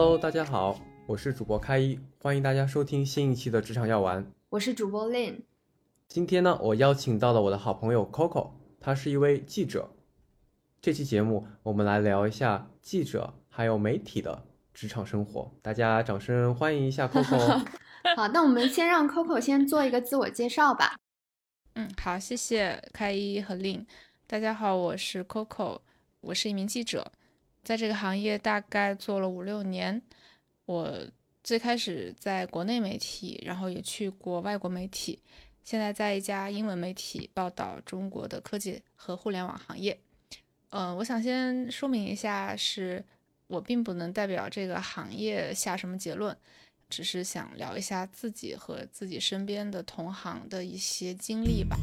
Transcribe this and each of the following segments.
Hello，大家好，我是主播开一，欢迎大家收听新一期的职场药丸。我是主播 Lin。今天呢，我邀请到了我的好朋友 Coco，他是一位记者。这期节目我们来聊一下记者还有媒体的职场生活，大家掌声欢迎一下 Coco。好，那我们先让 Coco 先做一个自我介绍吧。嗯，好，谢谢开一和 Lin。大家好，我是 Coco，我是一名记者。在这个行业大概做了五六年，我最开始在国内媒体，然后也去过外国媒体，现在在一家英文媒体报道中国的科技和互联网行业。嗯，我想先说明一下，是我并不能代表这个行业下什么结论，只是想聊一下自己和自己身边的同行的一些经历吧。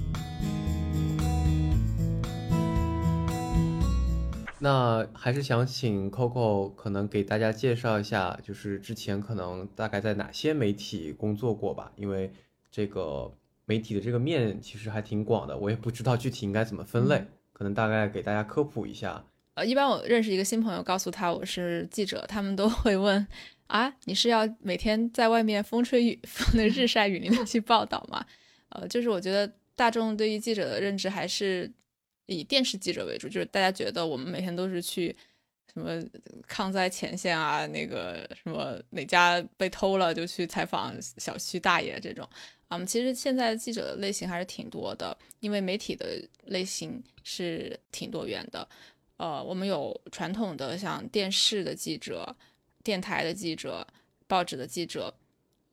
那还是想请 Coco 可能给大家介绍一下，就是之前可能大概在哪些媒体工作过吧？因为这个媒体的这个面其实还挺广的，我也不知道具体应该怎么分类，可能大概给大家科普一下。呃，一般我认识一个新朋友，告诉他我是记者，他们都会问啊，你是要每天在外面风吹雨风的日晒雨淋的去报道吗？呃，就是我觉得大众对于记者的认知还是。以电视记者为主，就是大家觉得我们每天都是去什么抗灾前线啊，那个什么哪家被偷了就去采访小区大爷这种。嗯，其实现在记者的类型还是挺多的，因为媒体的类型是挺多元的。呃，我们有传统的像电视的记者、电台的记者、报纸的记者、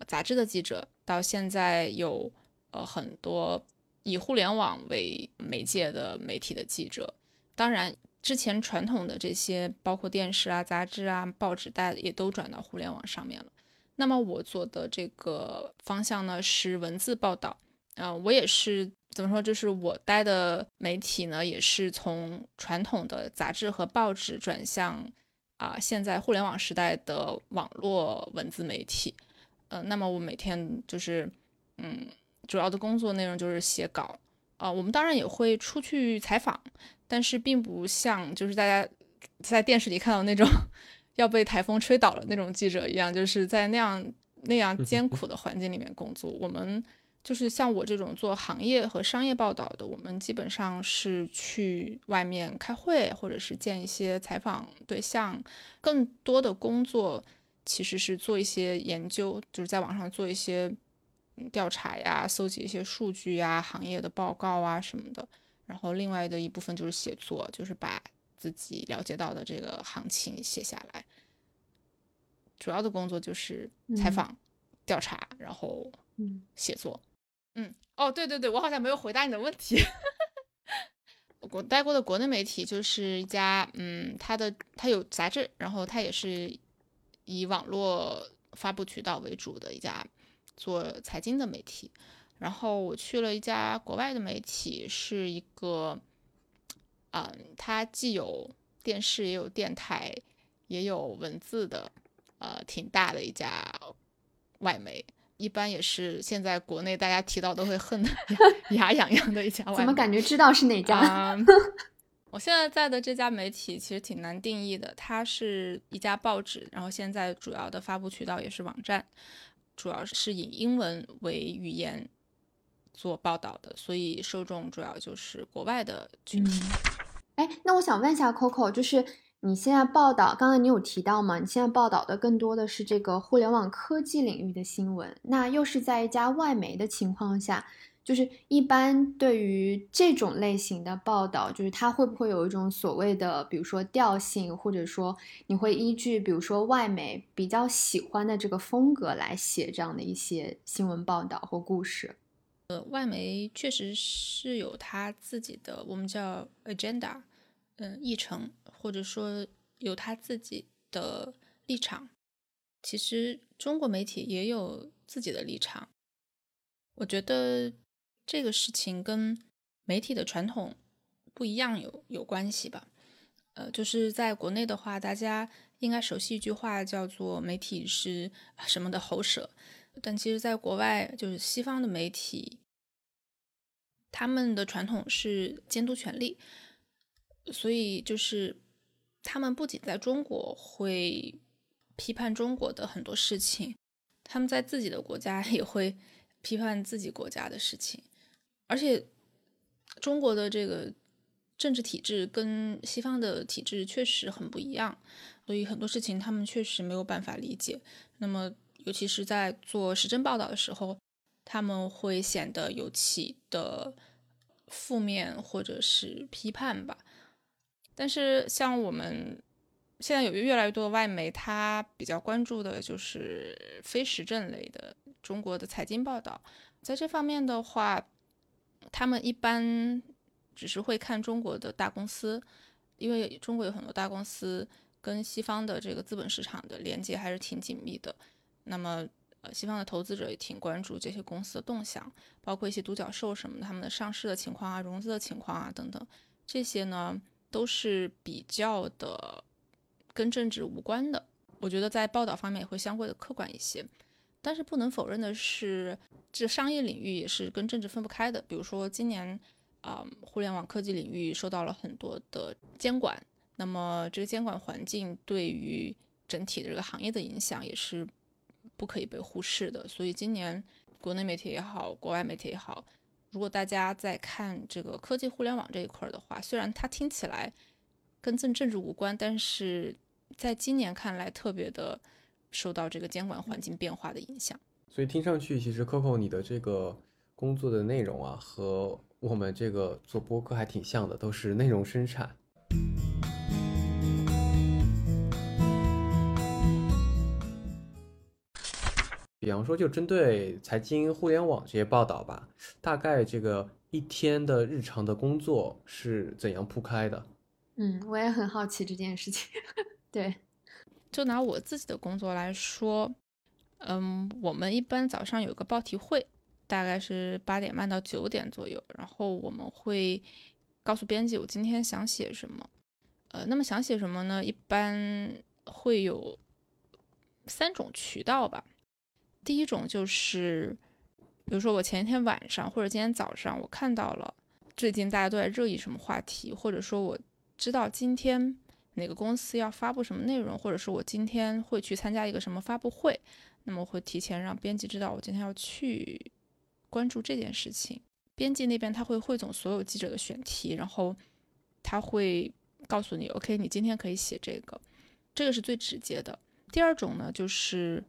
杂志的记者，到现在有呃很多。以互联网为媒介的媒体的记者，当然之前传统的这些包括电视啊、杂志啊、报纸，大也都转到互联网上面了。那么我做的这个方向呢是文字报道，啊，我也是怎么说？就是我待的媒体呢，也是从传统的杂志和报纸转向啊，现在互联网时代的网络文字媒体。呃，那么我每天就是嗯。主要的工作内容就是写稿啊，我们当然也会出去采访，但是并不像就是大家在电视里看到那种 要被台风吹倒了那种记者一样，就是在那样那样艰苦的环境里面工作。我们就是像我这种做行业和商业报道的，我们基本上是去外面开会，或者是见一些采访对象，更多的工作其实是做一些研究，就是在网上做一些。调查呀，搜集一些数据呀，行业的报告啊什么的。然后另外的一部分就是写作，就是把自己了解到的这个行情写下来。主要的工作就是采访、调查，然后写作。嗯，哦，对对对，我好像没有回答你的问题。我待过的国内媒体就是一家，嗯，它的它有杂志，然后它也是以网络发布渠道为主的一家。做财经的媒体，然后我去了一家国外的媒体，是一个，嗯，它既有电视，也有电台，也有文字的，呃，挺大的一家外媒，一般也是现在国内大家提到都会恨得 牙痒痒的一家。怎么感觉知道是哪家？我现在在的这家媒体其实挺难定义的，它是一家报纸，然后现在主要的发布渠道也是网站。主要是以英文为语言做报道的，所以受众主要就是国外的群体。哎，那我想问一下 Coco，就是你现在报道，刚才你有提到吗？你现在报道的更多的是这个互联网科技领域的新闻，那又是在一家外媒的情况下。就是一般对于这种类型的报道，就是它会不会有一种所谓的，比如说调性，或者说你会依据比如说外媒比较喜欢的这个风格来写这样的一些新闻报道或故事？呃，外媒确实是有他自己的，我们叫 agenda，嗯，议程，或者说有他自己的立场。其实中国媒体也有自己的立场，我觉得。这个事情跟媒体的传统不一样有有关系吧？呃，就是在国内的话，大家应该熟悉一句话，叫做“媒体是什么的喉舌”。但其实，在国外，就是西方的媒体，他们的传统是监督权力，所以就是他们不仅在中国会批判中国的很多事情，他们在自己的国家也会 批判自己国家的事情，而且中国的这个政治体制跟西方的体制确实很不一样，所以很多事情他们确实没有办法理解。那么，尤其是在做时政报道的时候，他们会显得尤其的负面或者是批判吧。但是，像我们。现在有越来越多的外媒，他比较关注的就是非时政类的中国的财经报道。在这方面的话，他们一般只是会看中国的大公司，因为中国有很多大公司跟西方的这个资本市场的连接还是挺紧密的。那么，呃，西方的投资者也挺关注这些公司的动向，包括一些独角兽什么，他们的上市的情况啊、融资的情况啊等等，这些呢都是比较的。跟政治无关的，我觉得在报道方面也会相对的客观一些。但是不能否认的是，这商业领域也是跟政治分不开的。比如说今年，啊，互联网科技领域受到了很多的监管，那么这个监管环境对于整体的这个行业的影响也是不可以被忽视的。所以今年国内媒体也好，国外媒体也好，如果大家在看这个科技互联网这一块的话，虽然它听起来跟政政治无关，但是。在今年看来，特别的受到这个监管环境变化的影响。所以听上去，其实 Coco 你的这个工作的内容啊，和我们这个做播客还挺像的，都是内容生产。比方说，就针对财经互联网这些报道吧，大概这个一天的日常的工作是怎样铺开的？嗯，我也很好奇这件事情。对，就拿我自己的工作来说，嗯，我们一般早上有个报题会，大概是八点半到九点左右，然后我们会告诉编辑我今天想写什么，呃，那么想写什么呢？一般会有三种渠道吧。第一种就是，比如说我前一天晚上或者今天早上我看到了最近大家都在热议什么话题，或者说我知道今天。哪个公司要发布什么内容，或者是我今天会去参加一个什么发布会，那么会提前让编辑知道我今天要去关注这件事情。编辑那边他会汇总所有记者的选题，然后他会告诉你，OK，你今天可以写这个，这个是最直接的。第二种呢，就是，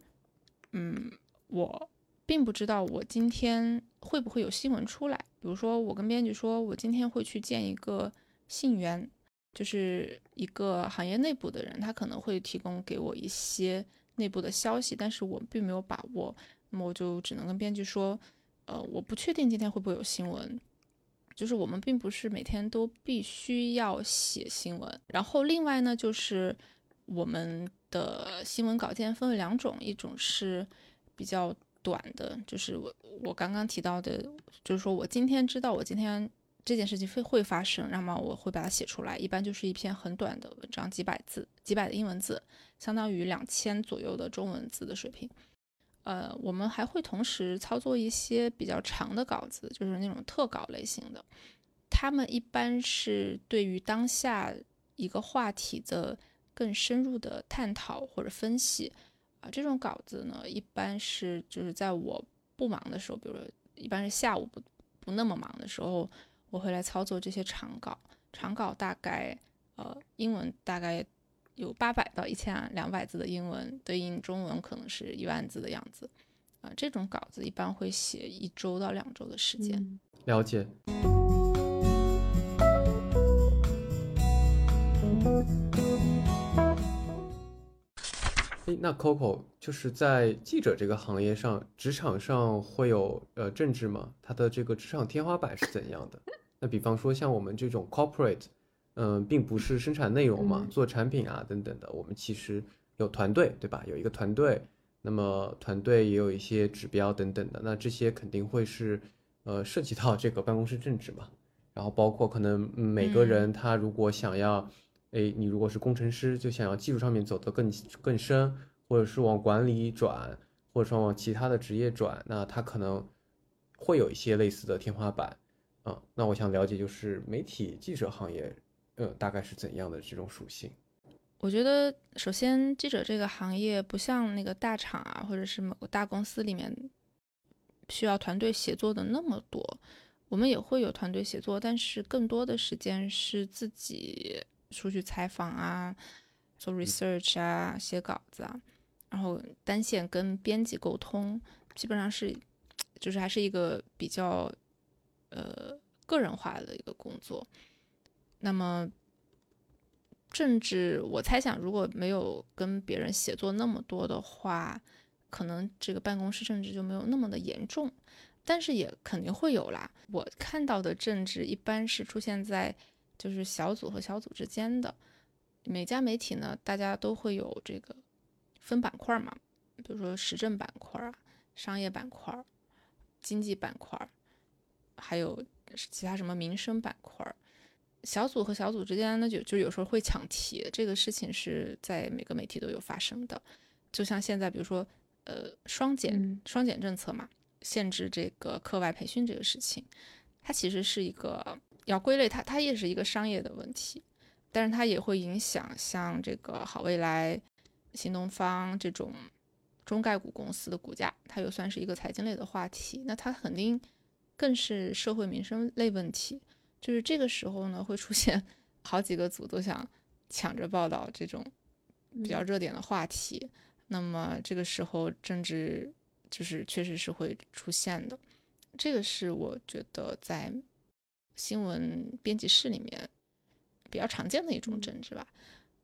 嗯，我并不知道我今天会不会有新闻出来，比如说我跟编辑说我今天会去见一个信源。就是一个行业内部的人，他可能会提供给我一些内部的消息，但是我并没有把握，那么我就只能跟编辑说，呃，我不确定今天会不会有新闻。就是我们并不是每天都必须要写新闻。然后另外呢，就是我们的新闻稿件分为两种，一种是比较短的，就是我我刚刚提到的，就是说我今天知道我今天。这件事情会会发生，那么我会把它写出来，一般就是一篇很短的文章，几百字，几百的英文字，相当于两千左右的中文字的水平。呃，我们还会同时操作一些比较长的稿子，就是那种特稿类型的，他们一般是对于当下一个话题的更深入的探讨或者分析。啊，这种稿子呢，一般是就是在我不忙的时候，比如说一般是下午不不那么忙的时候。我会来操作这些长稿，长稿大概，呃，英文大概有八百到一千两百字的英文，对应中文可能是一万字的样子，啊，这种稿子一般会写一周到两周的时间。了解。哎，那 Coco 就是在记者这个行业上，职场上会有呃政治吗？他的这个职场天花板是怎样的？那比方说像我们这种 corporate，嗯，并不是生产内容嘛，做产品啊等等的，我们其实有团队，对吧？有一个团队，那么团队也有一些指标等等的，那这些肯定会是，呃，涉及到这个办公室政治嘛。然后包括可能每个人他如果想要，哎，你如果是工程师，就想要技术上面走得更更深，或者是往管理转，或者说往其他的职业转，那他可能会有一些类似的天花板。啊，那我想了解，就是媒体记者行业，呃，大概是怎样的这种属性？我我觉得，首先记者这个行业不像那个大厂啊，或者是某个大公司里面需要团队协作的那么多。我们也会有团队协作，但是更多的时间是自己出去采访啊，做 research 啊，写稿子啊，然后单线跟编辑沟通，基本上是就是还是一个比较呃个人化的一个工作。那么政治，我猜想如果没有跟别人写作那么多的话，可能这个办公室政治就没有那么的严重。但是也肯定会有啦。我看到的政治一般是出现在就是小组和小组之间的。每家媒体呢，大家都会有这个分板块嘛，比如说时政板块啊、商业板块、经济板块，还有其他什么民生板块。小组和小组之间呢，就就有时候会抢题，这个事情是在每个媒体都有发生的。就像现在，比如说呃双减双减政策嘛。限制这个课外培训这个事情，它其实是一个要归类，它它也是一个商业的问题，但是它也会影响像这个好未来、新东方这种中概股公司的股价，它又算是一个财经类的话题，那它肯定更是社会民生类问题。就是这个时候呢，会出现 好几个组都想抢着报道这种比较热点的话题，那么这个时候政治。就是确实是会出现的，这个是我觉得在新闻编辑室里面比较常见的一种政治吧。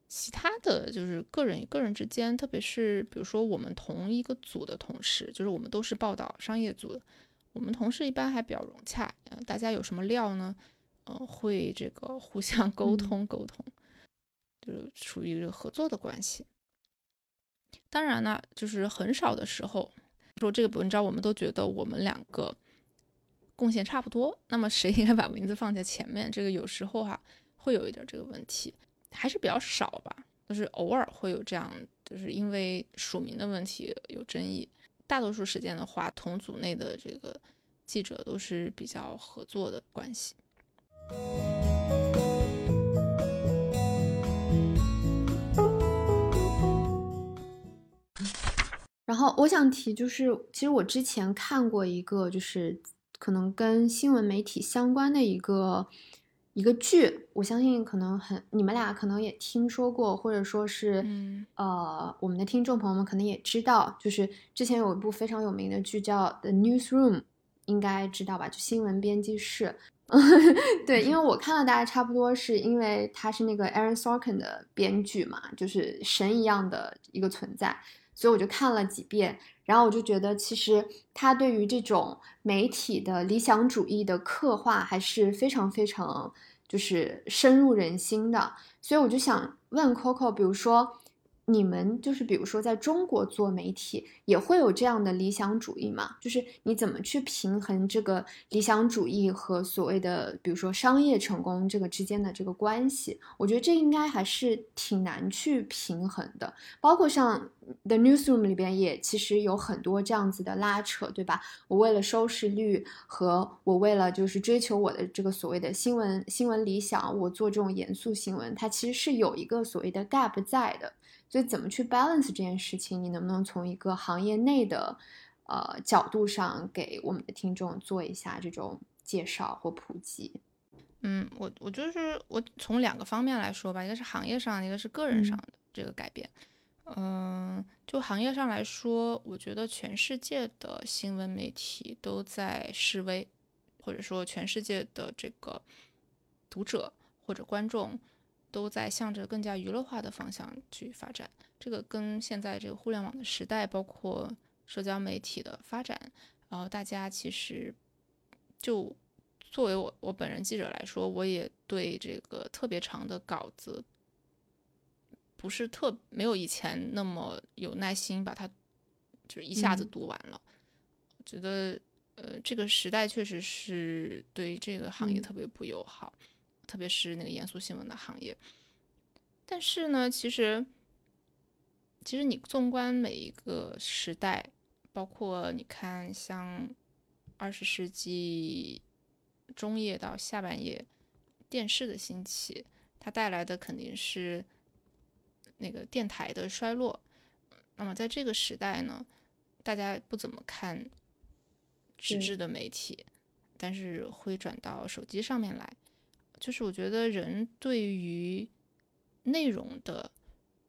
其他的就是个人与个人之间，特别是比如说我们同一个组的同事，就是我们都是报道商业组的，我们同事一般还比较融洽。大家有什么料呢？呃，会这个 互相沟通沟通，就是处于这个合作的关系。当然呢，就是很少的时候。说这个文章，我们都觉得我们两个贡献差不多，那么谁应该把名字放在前面？这个有时候哈会有一点这个问题，还是比较少吧，就是偶尔会有这样，就是因为署名的问题有争议。大多数时间的话，同组内的这个记者都是比较合作的关系。然后我想提，就是其实我之前看过一个，就是可能跟新闻媒体相关的一个一个剧，我相信可能很你们俩可能也听说过，或者说是呃我们的听众朋友们可能也知道，就是之前有一部非常有名的剧叫《The Newsroom》，应该知道吧？就新闻编辑室。对，因为我看了大家差不多是因为他是那个 Aaron Sorkin 的编剧嘛，就是神一样的一个存在。所以我就看了几遍，然后我就觉得，其实他对于这种媒体的理想主义的刻画还是非常非常，就是深入人心的。所以我就想问 Coco，比如说。你们就是比如说在中国做媒体也会有这样的理想主义吗？就是你怎么去平衡这个理想主义和所谓的比如说商业成功这个之间的这个关系？我觉得这应该还是挺难去平衡的。包括像 The Newsroom 里边也其实有很多这样子的拉扯，对吧？我为了收视率和我为了就是追求我的这个所谓的新闻新闻理想，我做这种严肃新闻，它其实是有一个所谓的 gap 在的。所以怎么去 balance 这件事情？你能不能从一个行业内的呃角度上给我们的听众做一下这种介绍或普及？嗯，我我就是我从两个方面来说吧，一个是行业上，一个是个人上的这个改变。嗯，就行业上来说，我觉得全世界的新闻媒体都在示威，或者说全世界的这个读者或者观众。都在向着更加娱乐化的方向去发展，这个跟现在这个互联网的时代，包括社交媒体的发展，然后大家其实就作为我我本人记者来说，我也对这个特别长的稿子不是特没有以前那么有耐心把它就是一下子读完了。我觉得呃这个时代确实是对这个行业特别不友好。特别是那个严肃新闻的行业，但是呢，其实，其实你纵观每一个时代，包括你看像二十世纪中叶到下半叶电视的兴起，它带来的肯定是那个电台的衰落。那么在这个时代呢，大家不怎么看纸质的媒体，但是会转到手机上面来。就是我觉得人对于内容的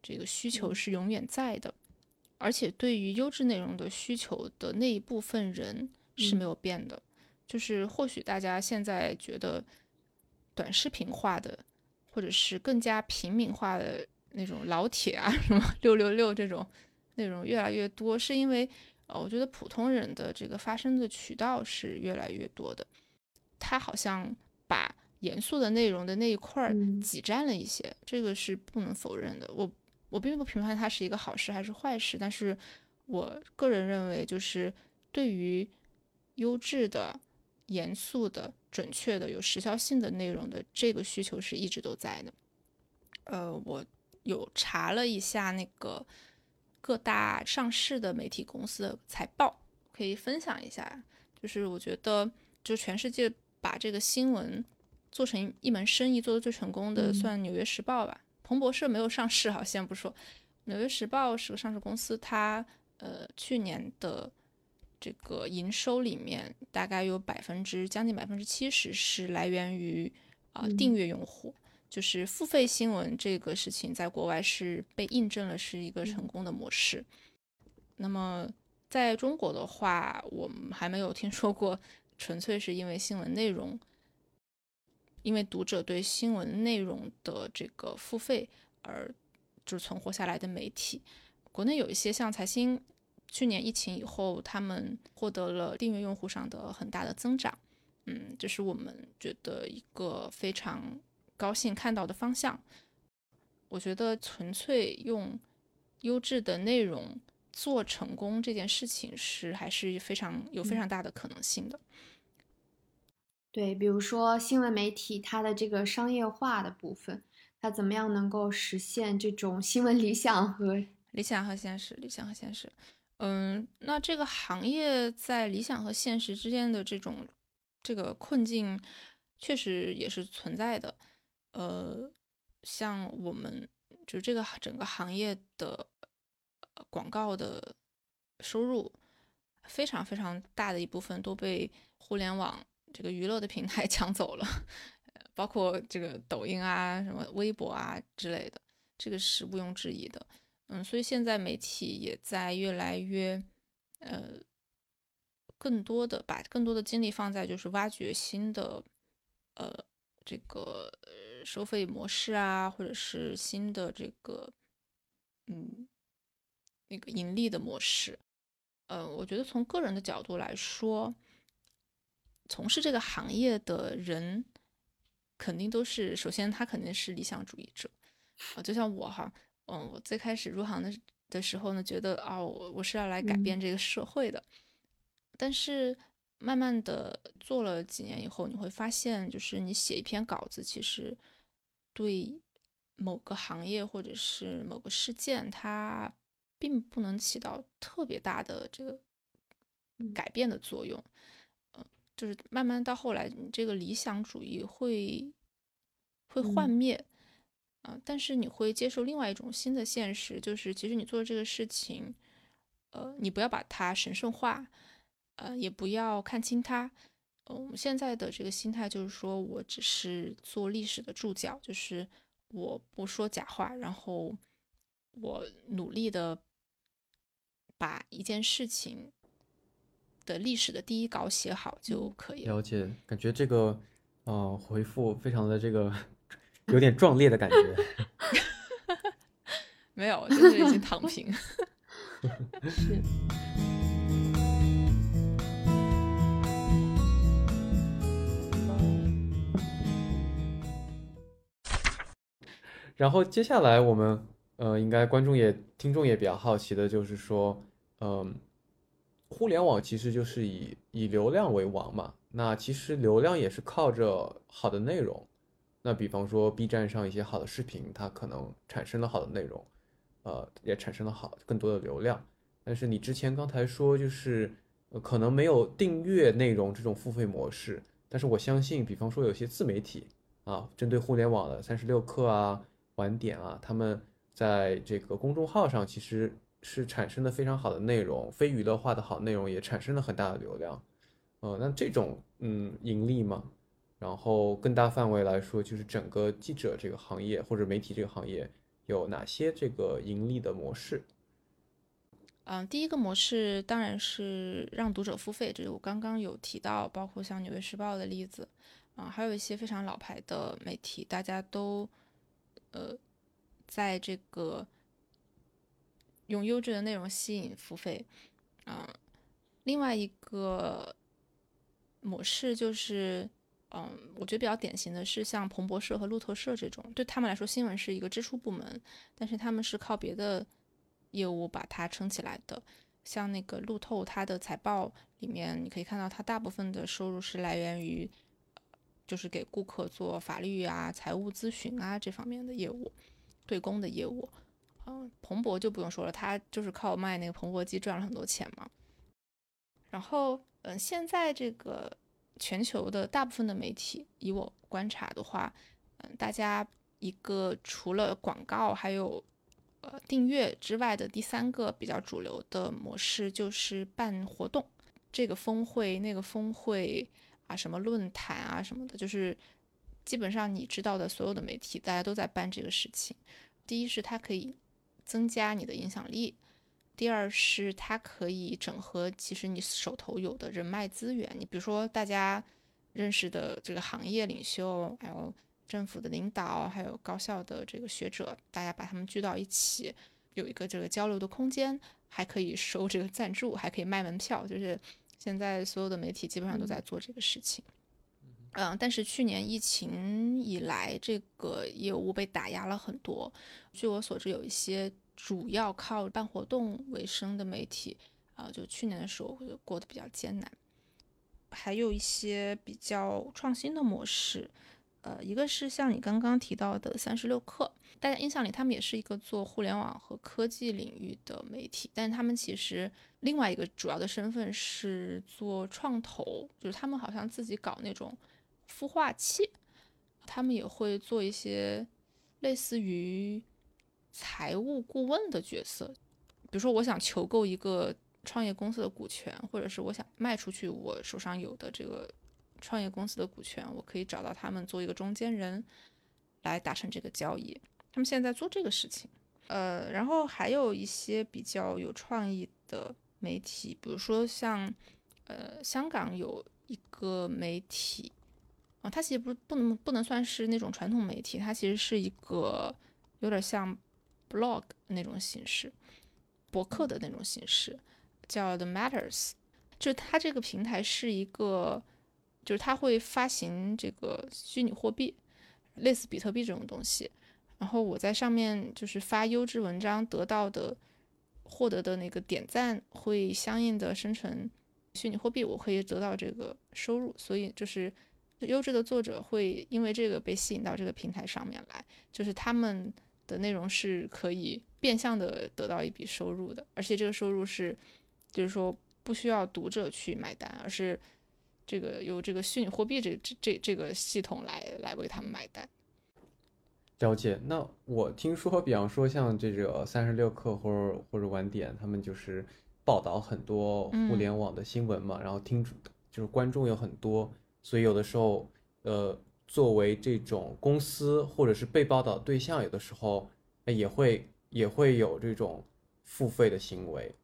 这个需求是永远在的，而且对于优质内容的需求的那一部分人是没有变的。就是或许大家现在觉得短视频化的，或者是更加平民化的那种老铁啊，什么六六六这种。内容越来越多，是因为呃，我觉得普通人的这个发声的渠道是越来越多的。他好像把严肃的内容的那一块儿挤占了一些，这个是不能否认的。我我并不评判它是一个好事还是坏事，但是我个人认为，就是对于优质的、严肃的、准确的、有时效性的内容的这个需求是一直都在的。呃，我有查了一下那个。各大上市的媒体公司的财报可以分享一下，就是我觉得，就全世界把这个新闻做成一门生意做的最成功的，算《纽约时报》吧。彭博社没有上市哈，先不说，《纽约时报》是个上市公司，它呃去年的这个营收里面大概有百分之将近百分之七十是来源于啊订阅用户。就是付费新闻这个事情，在国外是被印证了是一个成功的模式。那么在中国的话，我们还没有听说过纯粹是因为新闻内容，因为读者对新闻内容的这个付费而就是存活下来的媒体。国内有一些像财新，去年疫情以后，他们获得了订阅用户上的很大的增长。嗯，这是我们觉得一个非常。高兴看到的方向，我觉得纯粹用优质的内容做成功这件事情是还是非常有非常大的可能性的。对，比如说新闻媒体它的这个商业化的部分，它怎么样能够实现这种新闻理想和 理想和现实？理想和现实，嗯，那这个行业在理想和现实之间的这种这个困境，确实也是存在的。呃，像我们就这个整个行业的广告的收入，非常非常大的一部分都被互联网这个娱乐的平台 抢走了，包括这个抖音啊、什么微博啊之类的，这个是毋庸置疑的。嗯，所以现在媒体也在越来越呃，更多的把更多的精力放在就是挖掘新的呃这个。收费模式啊，或者是新的这个，嗯，那个盈利的模式，呃，我觉得从个人的角度来说，从事这个行业的人，肯定都是首先他肯定是理想主义者啊，就像我哈，嗯，我最开始入行的的时候呢，觉得啊，我我是要来改变这个社会的，但是。慢慢的做了几年以后，你会发现，就是你写一篇稿子，其实对某个行业或者是某个事件，它并不能起到特别大的这个改变的作用。嗯，就是慢慢到后来，你这个理想主义会会幻灭啊，但是你会接受另外一种新的现实，就是其实你做这个事情，呃，你不要把它神圣化。呃，也不要看轻它。嗯，现在的这个心态就是说，我只是做历史的注脚，就是我不说假话，然后我努力的把一件事情的历史的第一稿写好就可以了。了解，感觉这个呃回复非常的这个有点壮烈的感觉。没有，就是已经躺平。是。然后接下来我们呃，应该观众也听众也比较好奇的就是说，嗯，互联网其实就是以以流量为王嘛。那其实流量也是靠着好的内容。那比方说 B 站上一些好的视频，它可能产生了好的内容，呃，也产生了好更多的流量。但是你之前刚才说就是呃，可能没有订阅内容这种付费模式。但是我相信，比方说有些自媒体啊，针对互联网的三十六氪啊。晚点啊，他们在这个公众号上其实是产生了非常好的内容，非娱乐化的好内容也产生了很大的流量。呃，那这种嗯盈利吗？然后更大范围来说，就是整个记者这个行业或者媒体这个行业有哪些这个盈利的模式？嗯，第一个模式当然是让读者付费，这是我刚刚有提到，包括像《纽约时报》的例子，啊，还有一些非常老牌的媒体，大家都呃在这个用优质的内容吸引付费，啊，另外一个模式就是，嗯，我觉得比较典型的是像彭博社和路透社这种，对他们来说，新闻是一个支出部门，但是他们是靠别的。业务把它撑起来的，像那个路透，它的财报里面你可以看到，它大部分的收入是来源于，就是给顾客做法律啊、财务咨询啊这方面的业务，对公的业务。嗯，彭博就不用说了，他就是靠卖那个彭博机赚了很多钱嘛。然后，嗯，现在这个全球的大部分的媒体，以我观察的话，嗯，大家一个除了广告还有。呃，订阅之外的第三个比较主流的模式就是办活动，这个峰会、那个峰会啊，什么论坛啊什么的，就是基本上你知道的所有的媒体，大家都在办这个事情。第一是它可以增加你的影响力，第二是它可以整合其实你手头有的人脉资源，你比如说大家认识的这个行业领袖，还有。政府的领导，还有高校的这个学者，大家把他们聚到一起，有一个这个交流的空间，还可以收这个赞助，还可以卖门票，就是现在所有的媒体基本上都在做这个事情。嗯，嗯但是去年疫情以来，这个业务被打压了很多。据我所知，有一些主要靠办活动为生的媒体，啊，就去年的时候过得比较艰难。还有一些比较创新的模式。呃，一个是像你刚刚提到的三十六氪，大家印象里他们也是一个做互联网和科技领域的媒体，但是他们其实另外一个主要的身份是做创投，就是他们好像自己搞那种孵化器，他们也会做一些类似于财务顾问的角色，比如说我想求购一个创业公司的股权，或者是我想卖出去我手上有的这个。创业公司的股权，我可以找到他们做一个中间人，来达成这个交易。他们现在做这个事情，呃，然后还有一些比较有创意的媒体，比如说像，呃，香港有一个媒体，啊，它其实不不能不能算是那种传统媒体，它其实是一个有点像 blog 那种形式，博客的那种形式，叫 The Matters，就它这个平台是一个。就是它会发行这个虚拟货币，类似比特币这种东西，然后我在上面就是发优质文章得到的，获得的那个点赞会相应的生成虚拟货币，我可以得到这个收入。所以就是优质的作者会因为这个被吸引到这个平台上面来，就是他们的内容是可以变相的得到一笔收入的，而且这个收入是就是说不需要读者去买单，而是。这个由这个虚拟货币这这这这个系统来来为他们买单。了解。那我听说，比方说像这个三十六氪或者或者晚点，他们就是报道很多互联网的新闻嘛，然后听就是观众有很多，所以有的时候，呃，作为这种公司或者是被报道对象，有的时候也会也会有这种付费的行为，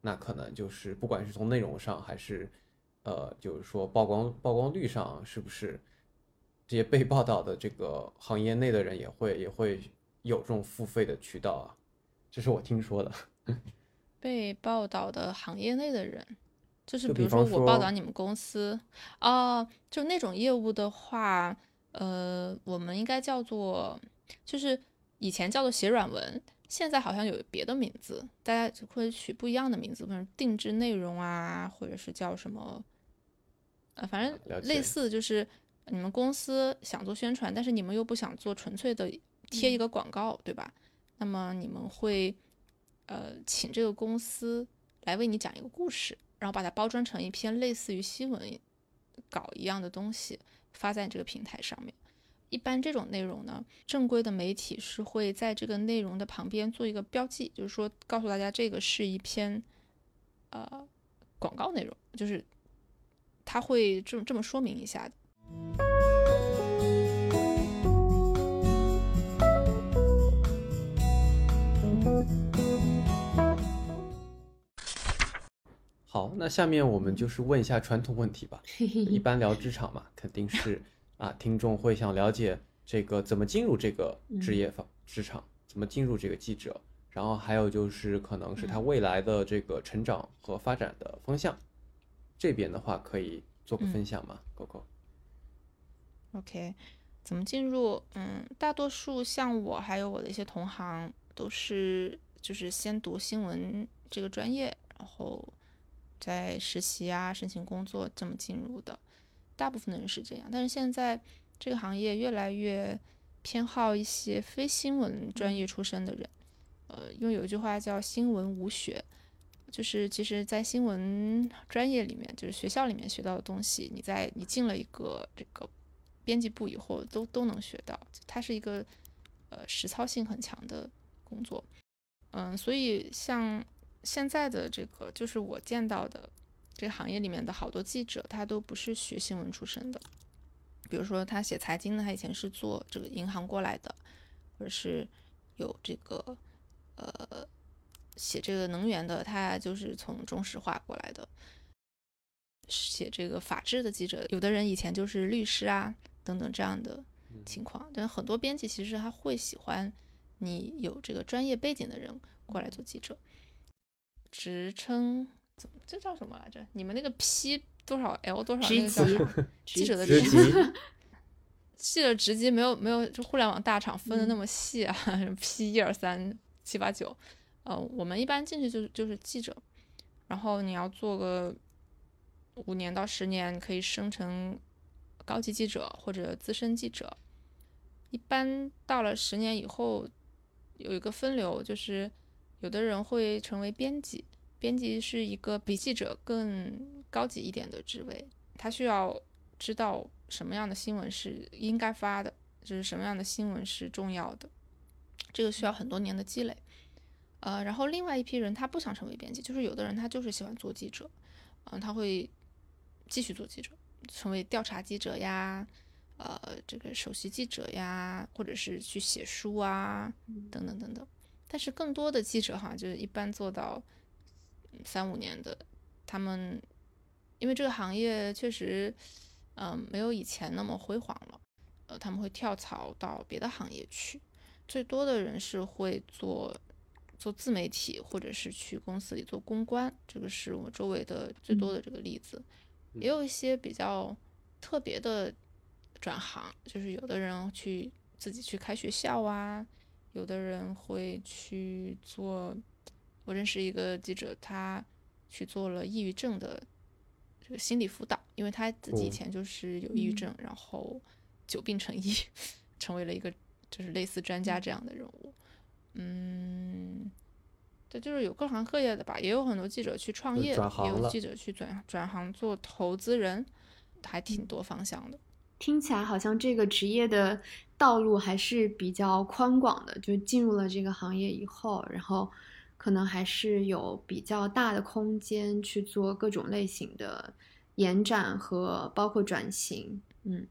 那可能就是不管是从内容上还是。呃，就是说曝光曝光率上是不是这些被报道的这个行业内的人也会也会有这种付费的渠道啊？这是我听说的。被报道的行业内的人，就是比如说我报道你们公司啊，就那种业务的话，呃，我们应该叫做，就是以前叫做写软文。现在好像有别的名字，大家会取不一样的名字，比如定制内容啊，或者是叫什么，呃，反正类似就是你们公司想做宣传，但是你们又不想做纯粹的贴一个广告，对吧？那么你们会呃请这个公司来为你讲一个故事，然后把它包装成一篇类似于新闻稿一样的东西，发在这个平台上面。一般这种内容呢，正规的媒体是会在这个内容的旁边做一个标记，就是说告诉大家这个是一篇呃广告内容，就是他会这么这么说明一下的。好，那下面我们就是问一下传统问题吧。一般聊职场嘛，肯定是啊，听众会想了解这个怎么进入这个职业方职场，怎么进入这个记者，然后还有就是可能是他未来的这个成长和发展的方向。这边的话可以做个分享吗，Coco？OK，怎么进入？嗯，大多数像我还有我的一些同行都是就是先读新闻这个专业，然后在实习啊、申请工作这么进入的。大部分的人是这样，但是现在这个行业越来越偏好一些非新闻专业出身的人。呃，因为有一句话叫“新闻无学”，就是其实，在新闻专业里面，就是学校里面学到的东西，你在你进了一个这个编辑部以后，都都能学到。它是一个呃实操性很强的工作。嗯，所以像现在的这个，就是我见到的这个行业里面的好多记者，他都不是学新闻出身的。比如说，他写财经的，他以前是做这个银行过来的，或者是有这个呃写这个能源的，他就是从中石化过来的。写这个法制的记者，有的人以前就是律师啊等等这样的情况。但很多编辑其实他会喜欢你有这个专业背景的人过来做记者。职称怎么这叫什么来着？你们那个 P 多少 L 多少那职个叫？记者的职职级记者职级没有没有就互联网大厂分的那么细啊、p 一二三七八九，呃，我们一般进去就是就是记者，然后你要做个五年到十年，可以升成高级记者或者资深记者。一般到了十年以后，有一个分流，就是有的人会成为编辑，编辑是一个比记者更高级一点的职位，他需要知道什么样的新闻是应该发的，就是什么样的新闻是重要的，这个需要很多年的积累。呃，然后另外一批人他不想成为编辑，就是有的人他就是喜欢做记者，嗯、他会继续做记者，成为调查记者呀，呃，这个首席记者呀，或者是去写书啊，等等等等。但是更多的记者哈，就是一般做到嗯三五年的，他们因为这个行业确实，嗯、没有以前那么辉煌了，呃，他们会跳槽到别的行业去。最多的人是会做做自媒体，或者是去公司里做公关，这个是我周围的最多的这个例子。也有一些比较特别的转行，就是有的人去自己去开学校啊，有的人会去做。我认识一个记者，他去做了抑郁症的这个心理辅导，因为他自己以哦前就是有抑郁症，然后久病成医，成为了一个就是类似专家这样的人物。嗯，这就是有各行各业的吧，也有很多记者去创就业，也有记者去转转行做投资人，还挺多方向的。听起来好像这个职业的道路还是比较宽广的，就进入了这个行业以后，然后可能还是有比较大的空间去做各种类型的延展和包括转型。嗯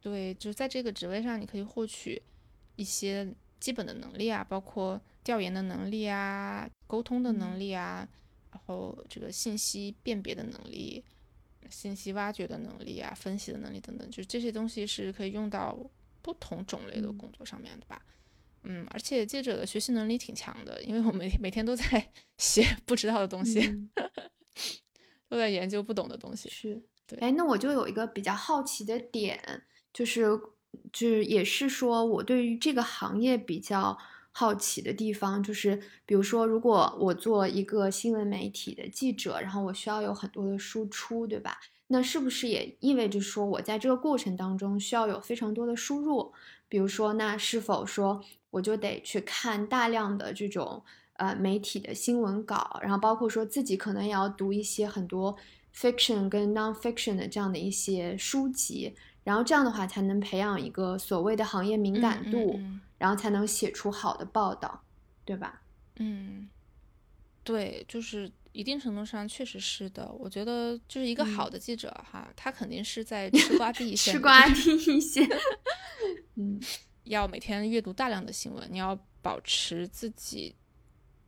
对，就是在这个职位上，你可以获取一些基本的能力啊，包括调研的能力啊、沟通的能力啊，然后这个信息辨别的能力、信息挖掘的能力啊、分析的能力等等，就是这些东西是可以用到不同种类的嗯工作上面的吧。嗯，而且记者的学习能力挺强的，因为我们每天都在写不知道的东西，嗯 都在研究不懂的东西。是，对哎，那我就有一个比较好奇的点，就是就是也是说我对于这个行业比较好奇的地方，就是比如说，如果我做一个新闻媒体的记者，然后我需要有很多的输出，对吧？那是不是也意味着说我在这个过程当中需要有非常多的输入？比如说，那是否说我就得去看大量的这种呃媒体的新闻稿，然后包括说自己可能也要读一些很多 fiction 跟 non-fiction 的这样的一些书籍，然后这样的话才能培养一个所谓的行业敏感度，嗯然后才能写出好的报道，对吧？嗯，对，就是一定程度上确实是的。我觉得就是一个好的记者哈，他肯定是在吃瓜第一线，吃瓜就是第一线。嗯要每天阅读大量的新闻，你要保持自己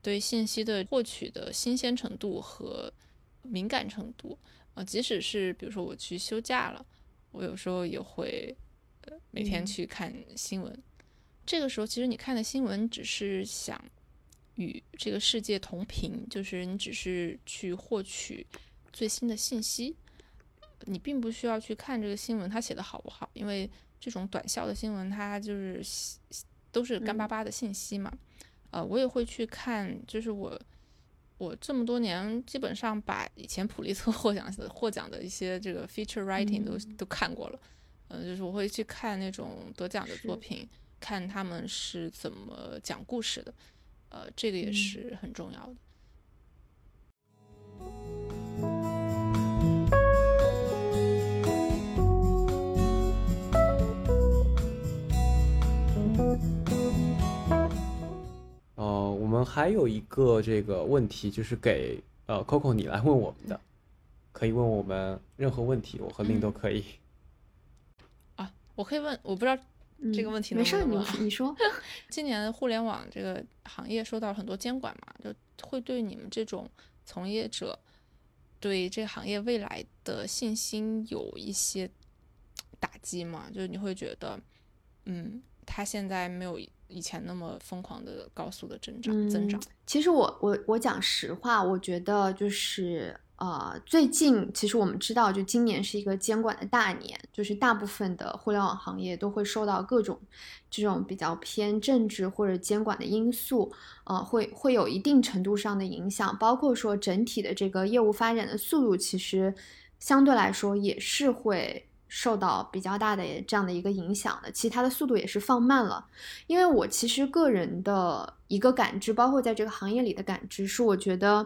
对信息的获取的新鲜程度和敏感程度。呃，即使是比如说我去休假了，我有时候也会呃每天嗯去看新闻。这个时候，其实你看的新闻只是想与这个世界同频，就是你只是去获取最新的信息，你并不需要去看这个新闻它写的好不好，因为这种短效的新闻它就是都是干巴嗯。巴的信息嘛。呃，我也会去看，就是我我这么多年基本上把以前普利策获奖的获奖的一些这个 feature writing 都、嗯。都看过了，呃，就是我会去看那种得奖的作品，看他们是怎么讲故事的，呃，这个也嗯是很重要的。呃，我们还有一个这个问题，就是给呃 Coco 你来问我们的，可以问我们任何问题，我和令都嗯可以。啊，我可以问，我不知道这个嗯问题没事儿，你你说。今年互联网这个行业受到了很多监管嘛，就会对你们这种从业者对这个行业未来的信心有一些打击嘛？就是你会觉得，嗯，它现在没有以前那么疯狂的高速的增长、增长嗯。其实我我我讲实话，我觉得就是呃，最近其实我们知道，就今年是一个监管的大年，就是大部分的互联网行业都会受到各种这种比较偏政治或者监管的因素，呃，会会有一定程度上的影响，包括说整体的这个业务发展的速度，其实相对来说也是会。受到比较大的这样的一个影响的，其实它的速度也是放慢了。因为我其实个人的一个感知，包括在这个行业里的感知，是我觉得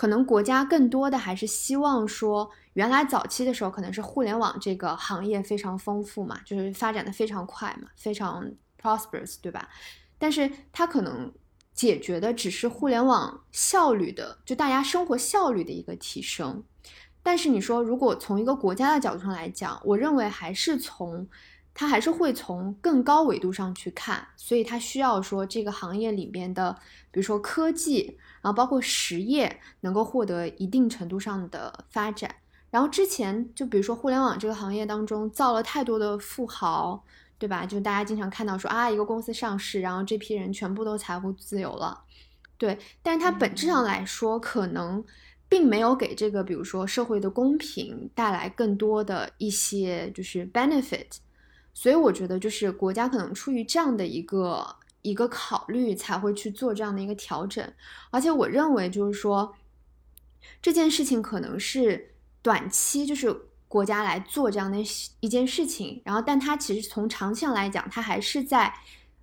可能国家更多的还是希望说，原来早期的时候可能是互联网这个行业非常丰富嘛，就是发展的非常快嘛，非常 prosperous，对吧？但是它可能解决的只是互联网效率的，就大家生活效率的一个提升。但是你说，如果从一个国家的角度上来讲，我认为还是从它还是会从更高维度上去看，所以他需要说这个行业里边的，比如说科技，然后包括实业能够获得一定程度上的发展。然后之前就比如说互联网这个行业当中造了太多的富豪，对吧？就大家经常看到说啊，一个公司上市，然后这批人全部都财务自由了，对。但是它本质上来说，可能。并没有给这个，比如说社会的公平带来更多的一些就是 benefit，所以我觉得就是国家可能出于这样的一个一个考虑，才会去做这样的一个调整。而且我认为就是说这件事情可能是短期就是国家来做这样的一件事情，然后但它其实从长期上来讲，它还是在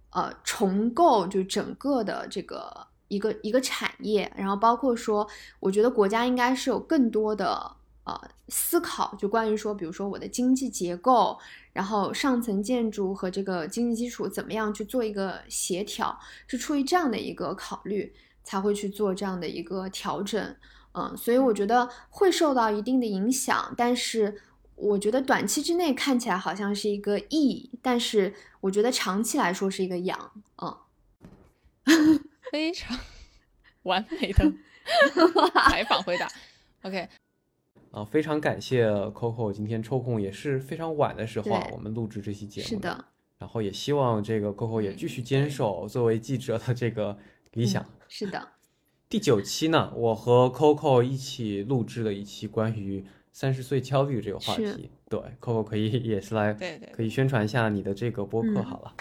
呃重构就整个的这个。一个一个产业，然后包括说，我觉得国家应该是有更多的呃思考，就关于说，比如说我的经济结构，然后上层建筑和这个经济基础怎么样去做一个协调，是出于这样的一个考虑才会去做这样的一个调整，嗯，所以我觉得会受到一定的影响，但是我觉得短期之内看起来好像是一个益，但是我觉得长期来说是一个养，嗯。非常完美的 采访回答。OK，啊，非常感谢 Coco 今天抽空也是非常晚的时候啊，我们录制这期节目。是的。然后也希望这个 Coco 也继续坚守作为记者的这个理想。嗯、是的。第九期呢，我和 Coco 一起录制了一期关于三十岁焦虑这个话题。对，Coco 可以也是来，对对，可以宣传一下你的这个播客好了。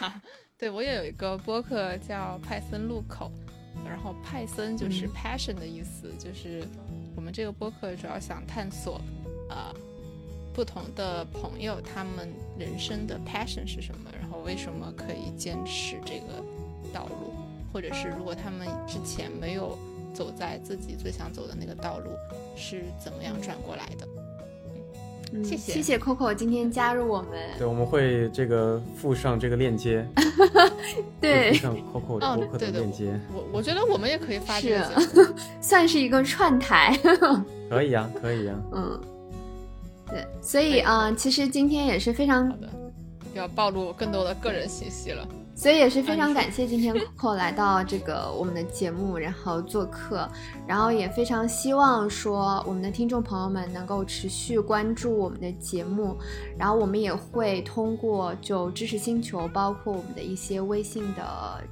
啊，对我也有一个播客叫派森路口，然后派森就是 passion 的意思，嗯、就是我们这个播客主要想探索，呃，不同的朋友他们人生的 passion 是什么，然后为什么可以坚持这个道路，或者是如果他们之前没有走在自己最想走的那个道路，是怎么样转过来的。嗯谢谢谢谢 Coco 今天加入我们。对，我们会这个附上这个链接，会对附，上 Coco 哦播客的对对链接，我我觉得我们也可以发这个是。算是一个串台。可以啊，可以啊。嗯，对，所以啊、呃其实今天也是非常好的，不要暴露更多的个人信息了。所以也是非常感谢今天 Coco 来到这个我们的节目，然后做客，然后也非常希望说我们的听众朋友们能够持续关注我们的节目，然后我们也会通过就知识星球，包括我们的一些微信的。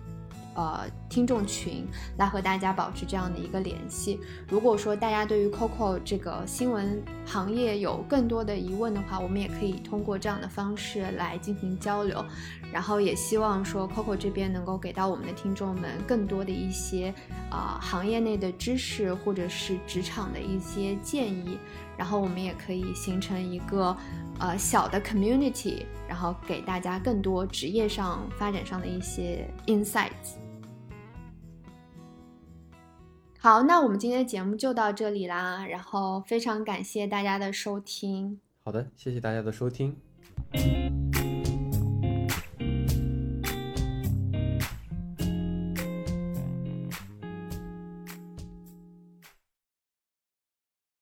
呃，听众群来和大家保持这样的一个联系。如果说大家对于 Coco 这个新闻行业有更多的疑问的话，我们也可以通过这样的方式来进行交流。然后也希望说 Coco 这边能够给到我们的听众们更多的一些啊、行业内的知识或者是职场的一些建议，然后我们也可以形成一个呃小的 community，然后给大家更多职业上发展上的一些 insights。好，那我们今天的节目就到这里啦，然后非常感谢大家的收听。好的，谢谢大家的收听。